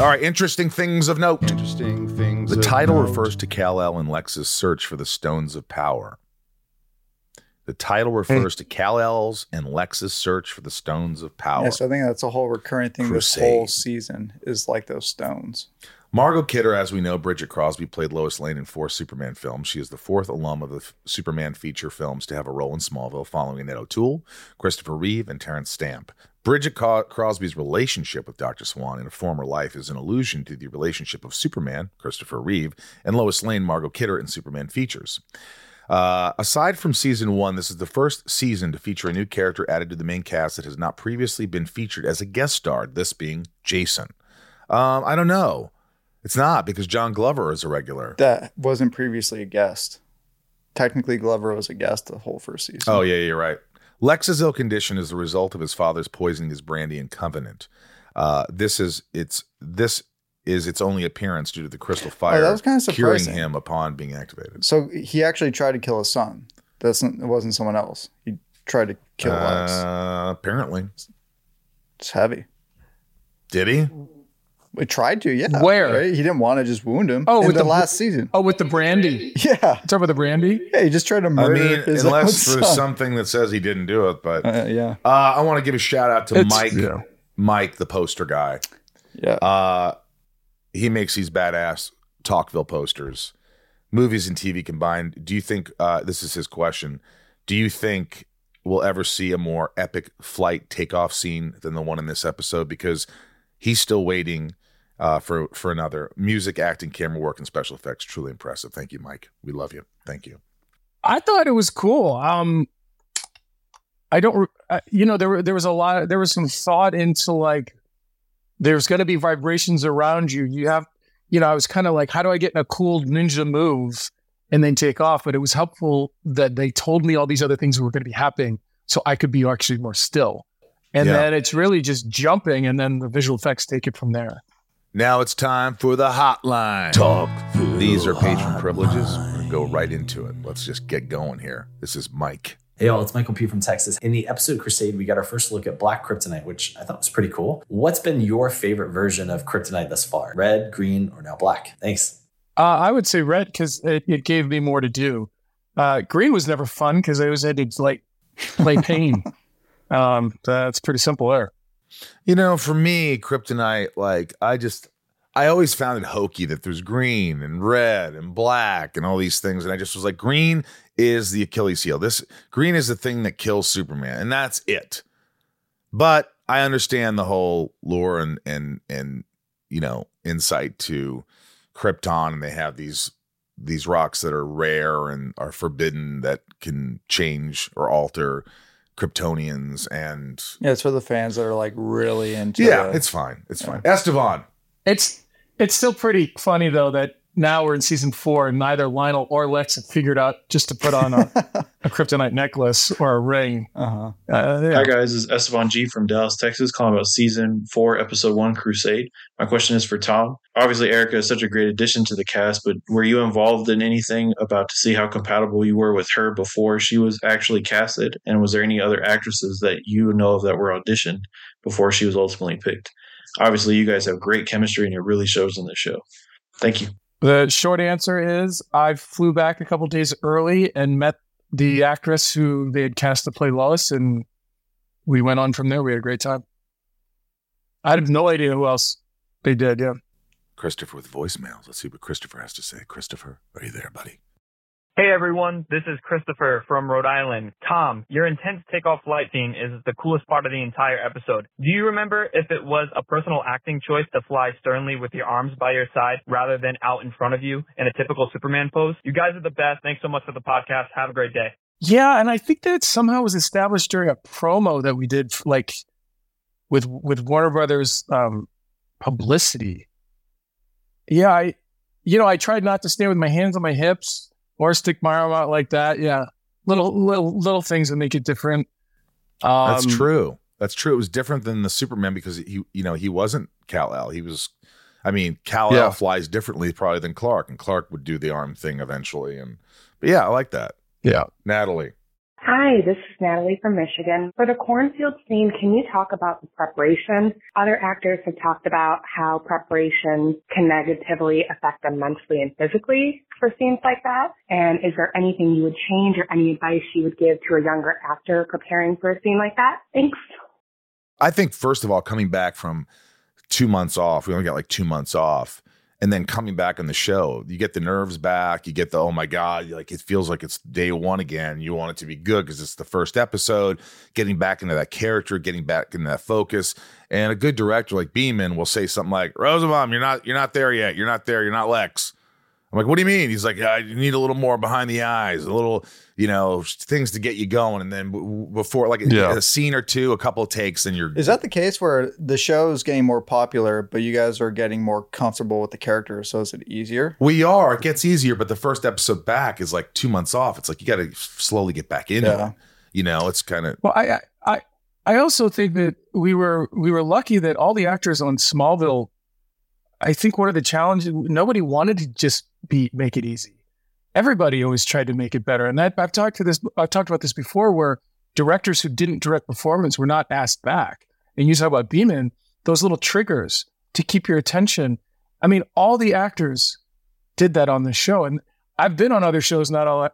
All right, interesting things of note. Interesting things. The title note. refers to Kal-El and Lex's search for the Stones of Power. The title hmm. refers to Kal-El's and Lex's search for the Stones of Power. Yes, I think that's a whole recurring thing this whole season is like those stones. Margot Kidder, as we know, Bridget Crosby played Lois Lane in four Superman films. She is the fourth alum of the f- Superman feature films to have a role in Smallville, following Annette O'Toole, Christopher Reeve, and Terence Stamp. Bridget Crosby's relationship with Dr. Swan in a former life is an allusion to the relationship of Superman, Christopher Reeve, and Lois Lane, Margot Kidder in Superman features. Uh, aside from season one, this is the first season to feature a new character added to the main cast that has not previously been featured as a guest star, this being Jason. Um, I don't know. It's not because John Glover is a regular. That wasn't previously a guest. Technically, Glover was a guest the whole first season. Oh, yeah, you're right. Lex's ill condition is the result of his father's poisoning his brandy and covenant. Uh, this is its this is its only appearance due to the crystal fire Oh, that was kinda curing surprising. him upon being activated. So he actually tried to kill his son. That's not, it wasn't someone else. He tried to kill Lex. Uh, apparently, It's heavy. did he? We tried to, yeah. Where? right? He didn't want to just wound him. Oh, in with the, the- last season. Oh, with the brandy. Yeah, Talk about the brandy. yeah. He just tried to murder. I mean, his unless own there's son. something that says he didn't do it, but Uh, yeah, uh, I want to give a shout out to It's- Mike, yeah. Mike, the poster guy. yeah. Uh, he makes these badass Talkville posters, movies and TV combined. Do you think uh, this is his question? Do you think we'll ever see a more epic flight takeoff scene than the one in this episode? Because he's still waiting uh, for for another music, acting, camera work, and special effects. Truly impressive. Thank you, Mike. We love you. Thank you. I thought it was cool. Um, I don't, uh, you know, there there was a lot, there was some thought into like, there's going to be vibrations around you. You have, you know, I was kind of like, how do I get in a cool ninja move and then take off? But it was helpful that they told me all these other things were going to be happening, so I could be actually more still. And Yeah. then it's really just jumping, and then the visual effects take it from there. Now it's time for the hotline. Talk. These are patron privileges. We're gonna go right into it. Let's just get going here. This is Mike. Hey, y'all, it's Michael P. from Texas. In the episode Crusade, we got our first look at Black Kryptonite, which I thought was pretty cool. What's been your favorite version of Kryptonite thus far? Red, green, or now black? Thanks. Uh, I would say red because it, it gave me more to do. Uh, green was never fun because I always had to like play [LAUGHS] pain. Um, that's pretty simple there. You know, for me, kryptonite, like I just I always found it hokey that there's green and red and black and all these things. And I just was like, green is the Achilles heel. This green is the thing that kills Superman, and that's it. But I understand the whole lore and and and you know, insight to Krypton, and they have these these rocks that are rare and are forbidden that can change or alter Kryptonians and yeah, it's for the fans that are like really into. yeah, the- it's fine. It's fine. Esteban. It's it's still pretty funny though that now we're in season four and neither Lionel or Lex have figured out just to put on a, [LAUGHS] a kryptonite necklace or a ring. uh-huh. Uh, yeah. Hi guys, this is Esteban G from Dallas, Texas, calling about season four, episode one, Crusade. My question is for Tom. Obviously, Erica is such a great addition to the cast, but were you involved in anything about to see how compatible you were with her before she was actually casted? And was there any other actresses that you know of that were auditioned before she was ultimately picked? Obviously, you guys have great chemistry, and it really shows in the show. Thank you. The short answer is I flew back a couple days early and met the actress who they had cast to play Lois, and we went on from there. We had a great time. I have no idea who else they did. Yeah. Christopher with voicemails. Let's see what Christopher has to say. Christopher, are you there, buddy? Hey everyone, this is Christopher from Rhode Island. Tom, your intense takeoff flight scene is the coolest part of the entire episode. Do you remember if it was a personal acting choice to fly sternly with your arms by your side rather than out in front of you in a typical Superman pose? You guys are the best. Thanks so much for the podcast. Have a great day. Yeah, and I think that somehow was established during a promo that we did, like with with Warner Brothers um, publicity. Yeah, I, you know, I tried not to stand with my hands on my hips or stick my arm out like that. Yeah, little little little things that make it different. Um, That's true. That's true. It was different than the Superman because he, you know, he wasn't Kal-El. He was, I mean, Kal-El Yeah. flies differently probably than Clark, and Clark would do the arm thing eventually. And but yeah, I like that. Yeah. Natalie. Hi, this is Natalie from Michigan. For the cornfield scene, can you talk about the preparation? Other actors have talked about how preparation can negatively affect them mentally and physically for scenes like that. And is there anything you would change or any advice you would give to a younger actor preparing for a scene like that? Thanks. I think first of all, coming back from two months off, we only got like two months off, and then coming back on the show, you get the nerves back. You get the oh my god, like it feels like it's day one again. You want it to be good because it's the first episode. Getting back into that character, getting back into that focus, and a good director like Beeman will say something like, "Rosenbaum, you're not you're not there yet. You're not there. You're not Lex." I'm like, what do you mean? He's like, I need a little more behind the eyes, a little, you know, things to get you going. And then b- before, like Yeah. a scene or two, a couple of takes, and you're. Is that the case where the show is getting more popular, but you guys are getting more comfortable with the character? So is it easier? We are. It gets easier, but the first episode back is like two months off. It's like you got to slowly get back into Yeah. it. You know, it's kind of. Well, I, I- I, I also think that we were we were lucky that all the actors on Smallville. I think one of the challenges nobody wanted to just be make it easy. Everybody always tried to make it better, and that I've talked to this. I've talked about this before, where directors who didn't direct performance were not asked back. And you talk about Beeman, those little triggers to keep your attention. I mean, all the actors did that on this show, and I've been on other shows. Not all [LAUGHS] a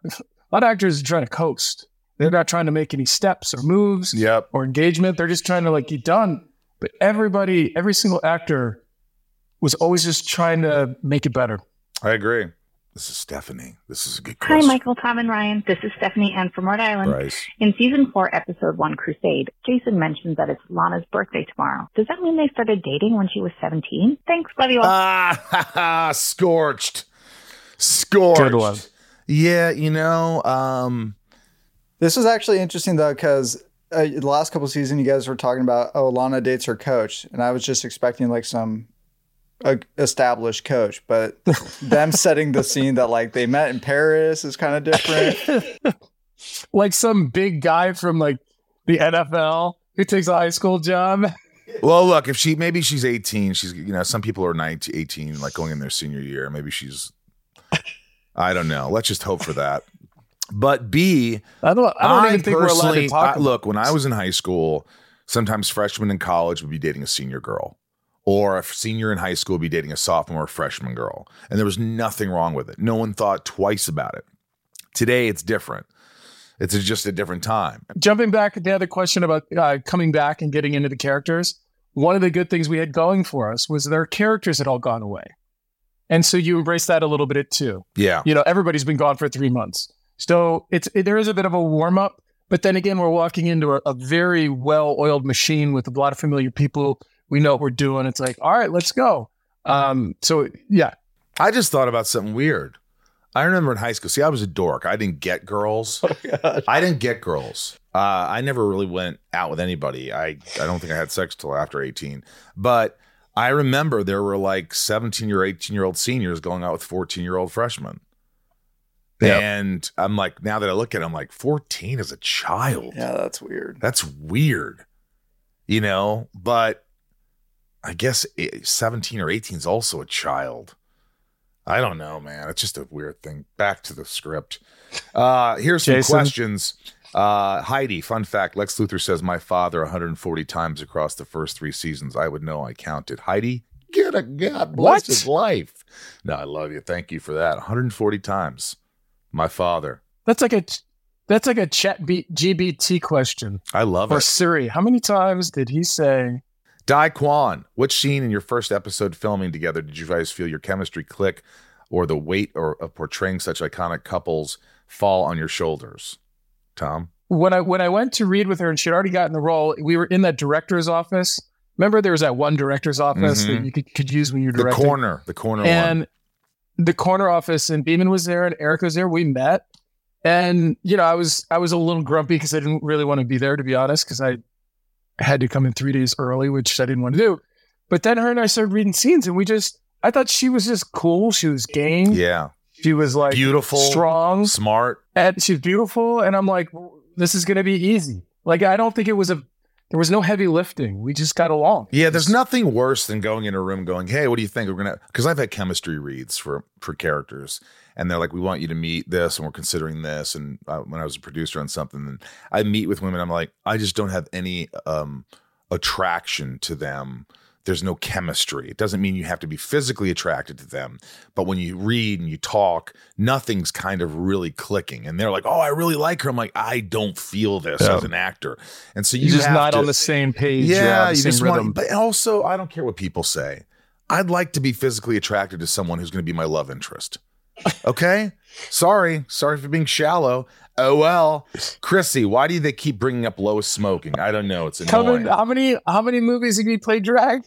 lot of actors are trying to coast. They're not trying to make any steps or moves Yep. or engagement. They're just trying to like get done. But everybody, every single actor was always just trying to make it better. I agree. This is Stephanie. This is a good Hi. Michael, Tom, and Ryan. This is Stephanie Ann from Rhode Island. Bryce. In season four, episode one, Crusade, Jason mentioned that it's Lana's birthday tomorrow. Does that mean they started dating when she was 17? Thanks. Love you all. Ah, ha, [LAUGHS] ha, scorched. Scorched. Good one. Yeah, you know, um, This is actually interesting though, because uh, the last couple seasons you guys were talking about, oh, Lana dates her coach, and I was just expecting like some uh, established coach, but them [LAUGHS] setting the scene that like they met in Paris is kind of different. [LAUGHS] Like some big guy from like the NFL who takes a high school job. Well, look, if she maybe she's 18, she's you know, some people are 19, 18 like going in their senior year. Maybe she's I don't know. Let's just hope for that. But B, I don't. I don't even think we're allowed to talk. I- about look, when. I was in high school, sometimes freshmen in college would be dating a senior girl. Or a senior in high school would be dating a sophomore or freshman girl. And there was nothing wrong with it. No one thought twice about it. Today it's different. It's just a different time. jumping back to the other question about uh, coming back and getting into the characters, one of the good things we had going for us was their characters had all gone away. And so you embrace that a little bit too. Yeah. You know, everybody's been gone for three months. So it's it, there is a bit of a warm up, but then again, we're walking into a, a very well oiled machine with a lot of familiar people. We know what we're doing. It's like, all right, let's go. Um, so yeah, I just thought about something weird. I remember in high school. See, I was a dork. I didn't get girls. [LAUGHS] I didn't get girls. Uh, I never really went out with anybody. I I don't think I had sex till after eighteen. But I remember there were like seventeen or eighteen year old seniors going out with fourteen year old freshmen. Yep. And I'm like, now that I look at it, I'm like, 14 is a child. yeah, that's weird. That's weird, you know. But I guess 17 or 18 is also a child. I don't know, man. It's just a weird thing. Back to the script. Uh, here's some questions. Uh, Heidi, fun fact: Lex Luthor says, "My father 140 times across the first three seasons. I would know. I counted." Heidi, get a God bless What? his life. No, I love you. Thank you for that. 140 times. My father. that's like a that's like a chat B- GBT question I love or it. Or Siri. How many times did he say? Di Kwan, which scene in your first episode filming together did you guys feel your chemistry click or the weight or of portraying such iconic couples fall on your shoulders? Tom? when I when I went to read with her and she'd already gotten the role, we were in that director's office. Remember, there was that one director's office Mhm. that you could, could use when you're The corner, the corner one. and the corner office, and Beeman was there, and Eric was there. We met, and you know, I was I was a little grumpy because I didn't really want to be there, to be honest, because I had to come in three days early, which I didn't want to do. But then her and I started reading scenes, and we just I thought she was just cool. She was game. Yeah. She was like Beautiful, strong, smart. and she's beautiful. And I'm like, this is going to be easy. Like, I don't think it was a, there was no heavy lifting. We just got along. Yeah, there's nothing worse than going in a room going, "Hey, what do you think we're gonna?" Because I've had chemistry reads for for characters, and they're like, "We want you to meet this, and we're considering this." And uh, when I was a producer on something, and I meet with women, I'm like, I just don't have any um attraction to them. There's no chemistry. It doesn't mean you have to be physically attracted to them, but when you read and you talk, nothing's kind of really clicking. And they're like, "Oh, I really like her." I'm like, I don't feel this Yeah. as an actor, and so you You're just not to- on the same page. yeah, uh, the you just rhythm. want. But also, I don't care what people say. I'd like to be physically attracted to someone who's going to be my love interest. Okay? Sorry. Sorry for being shallow. Oh well. Chrissy, why do they keep bringing up Lois smoking? I don't know. It's annoying. Coming, how many how many movies have you played drag?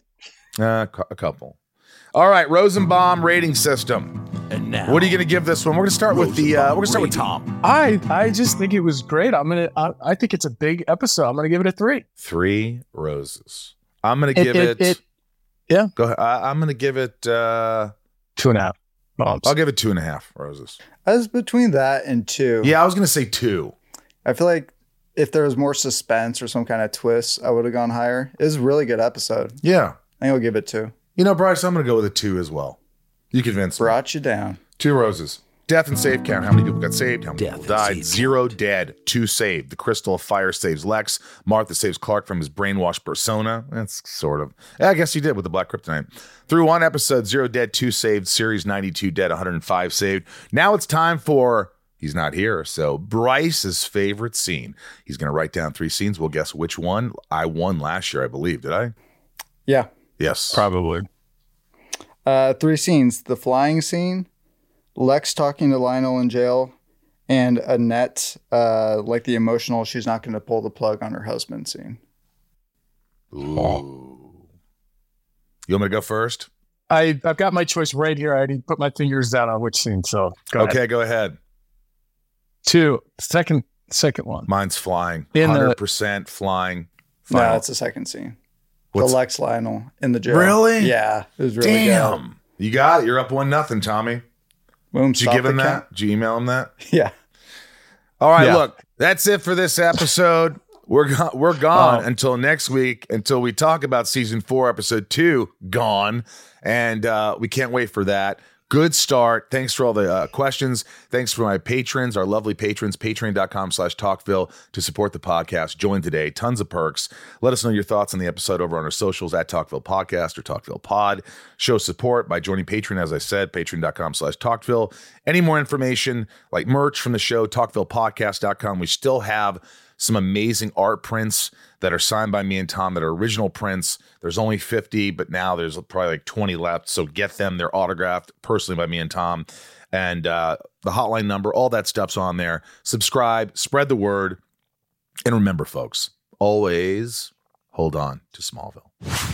Uh, a couple. All right, Rosenbaum rating system. And now, What are you going to give this one? We're going to start with the. Uh, we're going to start with Tom. I I just think it was great. I'm gonna I, I think it's a big episode. I'm gonna give it a three. Three roses. I'm going to give it- it. it- yeah. Go ahead. I, I'm going to give it. Uh, Two and a half. bombs. I'll give it two and a half roses. I was between that and two. Yeah, I was going to say two. I feel like if there was more suspense or some kind of twist, I would have gone higher. It was a really good episode. Yeah. I think I'll give it two. You know, Bryce, I'm going to go with a two as well. You convinced me. Brought you down. Two roses. Death and save count. How many people got saved? How many Death people died? save Zero dead. Two saved. The crystal of fire saves Lex. Martha saves Clark from his brainwashed persona. That's sort of. Yeah, I guess he did with the Black Kryptonite. Through one episode, zero dead, two saved. Series 92 dead, 105 saved. Now it's time for. He's not here. So Bryce's favorite scene. He's going to write down three scenes. We'll guess which one. I won last year, I believe. Did I? Yeah. Yes. Probably. Uh, three scenes: the flying scene, Lex talking to Lionel in jail, and Annette, uh, like the emotional, she's not going to pull the plug on her husband scene. Ooh. You want me to go first? I I've got my choice right here. I already put my fingers down on which scene. So go okay, ahead. go ahead. Two. Second second one. Mine's flying. 100% flying. No, Final. that's the second scene. What's- the Lex Lionel in the jail. Really? Yeah, it was really good. Damn. You got it. You're up one nothing, Tommy. Boom. Did you stop give him that? count. Did you email him that? [LAUGHS] Yeah. All right, Yeah. look, that's it for this episode. We're go- we're gone Oh. until next week until we talk about season four, episode two, gone, and uh, we can't wait for that. Good start. Thanks for all the uh, questions. Thanks for my patrons, our lovely patrons, patreon.com slash talkville to support the podcast. Join today. Tons of perks. Let us know your thoughts on the episode over on our socials at Talkville Podcast or Talkville Pod. Show support by joining Patreon, as I said, patreon.com slash talkville. Any more information like merch from the show, talkvillepodcast.com. We still have some amazing art prints that are signed by me and Tom that are original prints. There's only 50, but now there's probably like 20 left. So get them. They're autographed personally by me and Tom. And uh, the hotline number, all that stuff's on there. Subscribe, spread the word. And remember, folks, always hold on to Smallville.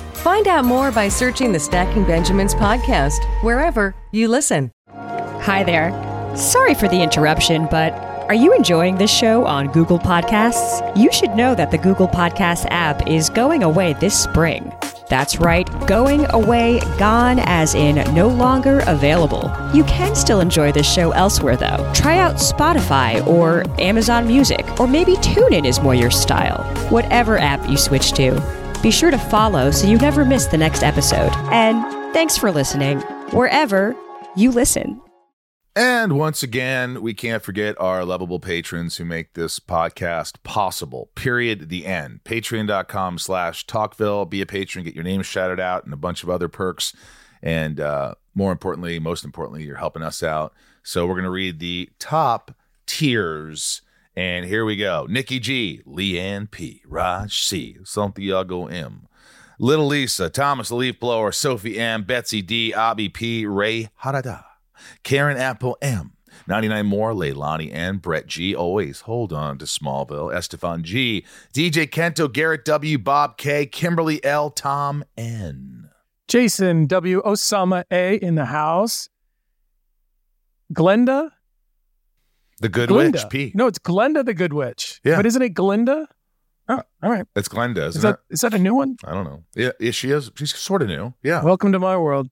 Find out more by searching the Stacking Benjamins podcast wherever you listen. Hi there. Sorry for the interruption, but are you enjoying this show on Google Podcasts? You should know that the Google Podcasts app is going away this spring. That's right, going away, gone as in no longer available. You can still enjoy this show elsewhere though. Try out Spotify or Amazon Music, or maybe TuneIn is more your style. Whatever app you switch to, be sure to follow so you never miss the next episode. And thanks for listening, wherever you listen. And once again, we can't forget our lovable patrons who make this podcast possible. Period. The end. Patreon.com slash Talkville. Be a patron, get your name shouted out, and a bunch of other perks. And uh, more importantly, most importantly, you're helping us out. So we're going to read the top tiers. And here we go Nikki G, Leanne P, Raj C, Santiago M, Little Lisa, Thomas the Leaf Blower, Sophie M, Betsy D, Abby P, Ray Harada. Karen Apple M, 99 more, Leilani and Brett G. Always hold on to Smallville. Estefan G, DJ Kento, Garrett W, Bob K, Kimberly L, Tom N. Jason W. Osama A in the house. Glenda? The Good Glinda. Witch P. No, it's Glenda the Good Witch. Yeah. But isn't it Glinda? Oh, all right. It's Glenda, isn't Is that it? is that a new one? I don't know. Yeah, yeah, she is. She's sort of new. Yeah. Welcome to my world.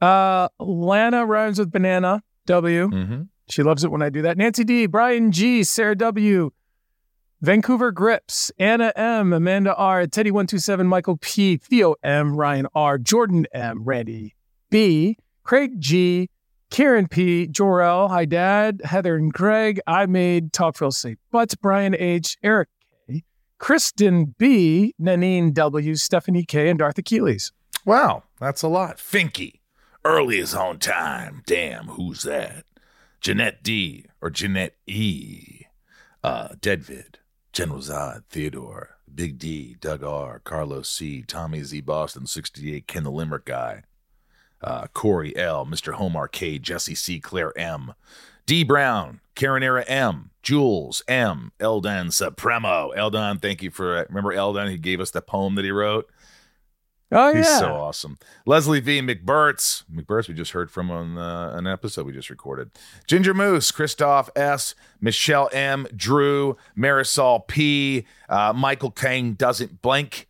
Uh Lana rhymes with banana. W. Mm-hmm. She loves it when I do that. Nancy D, Brian G, Sarah W, Vancouver Grips, Anna M, Amanda R, Teddy127, Michael P, Theo M, Ryan R, Jordan M, Randy B, Craig G, Karen P, Jorel, hi dad, Heather and Greg. I made Talkville say but Brian H, Eric K, Kristen B, Nanine W, Stephanie K, and Darth Achilles. Wow, that's a lot. Finky, early is on time. Damn, who's that? Jeanette D or Jeanette E, uh, Deadvid, General Zod, Theodore, Big D, Doug R, Carlos C, Tommy Z, Boston 68, Ken the Limerick guy, uh, Corey L, Mr. Homar K, Jesse C, Claire M, D Brown, Karen Era M, Jules M, Eldon Supremo. Eldon, thank you for remember Eldon? He gave us the poem that he wrote. Oh yeah. He's yeah. so awesome. Leslie V. McBurts. McBurts, we just heard from on uh, an episode we just recorded. Ginger Moose, Christoph S., Michelle M., Drew, Marisol P., uh, Michael Kane doesn't blink.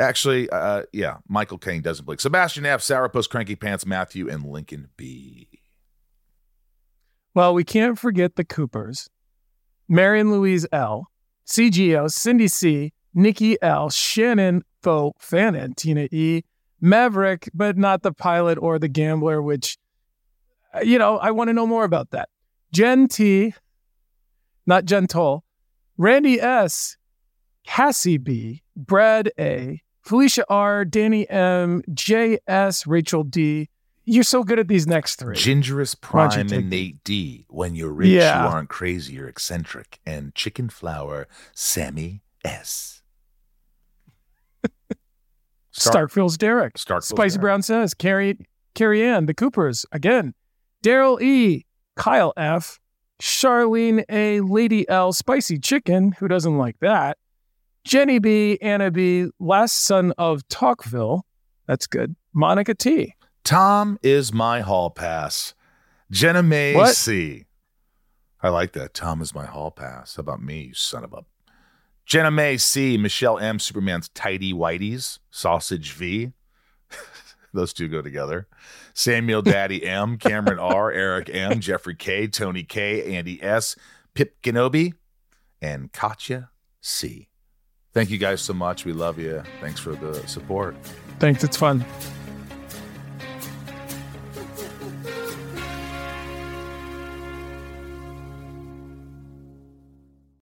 Actually, uh, yeah, Michael Kane doesn't blink. Sebastian F., Sourpuss, Cranky Pants, Matthew, and Lincoln B. Well, we can't forget the Coopers. Marion Louise L, CGO, Cindy C, Nikki L, Shannon Fo, Fannin, Tina E, Maverick, but not the pilot or the gambler, which, uh, you know, I want to know more about that. Jen T, not Gentle, Randy S, Cassie B, Brad A, Felicia R, Danny M, JS, Rachel D. You're so good at these next three. Gingerous Prime and Nate D. When you're rich, Yeah. you aren't crazy, you're eccentric. And Chicken Flour, Sammy S. [LAUGHS] Start- Starkville's Derek. Starkville's Spicy Derek. Brown says Carrie Carrie Ann, the Coopers again. Daryl E, Kyle F, Charlene A, Lady L, Spicy Chicken. Who doesn't like that? Jenny B, Anna B, last son of Talkville. That's good. Monica T. Tom is my hall pass. Jenna May What? C. I like that. Tom is my hall pass. How about me, you son of a. Jenna May C. Michelle M. Superman's Tidy Whiteys. Sausage V. [LAUGHS] Those two go together. Samuel Daddy [LAUGHS] M. Cameron R. Eric M. Jeffrey K. Tony K. Andy S. Pip Kenobi. And Katya C. Thank you guys so much. We love you. Thanks for the support. Thanks. It's fun.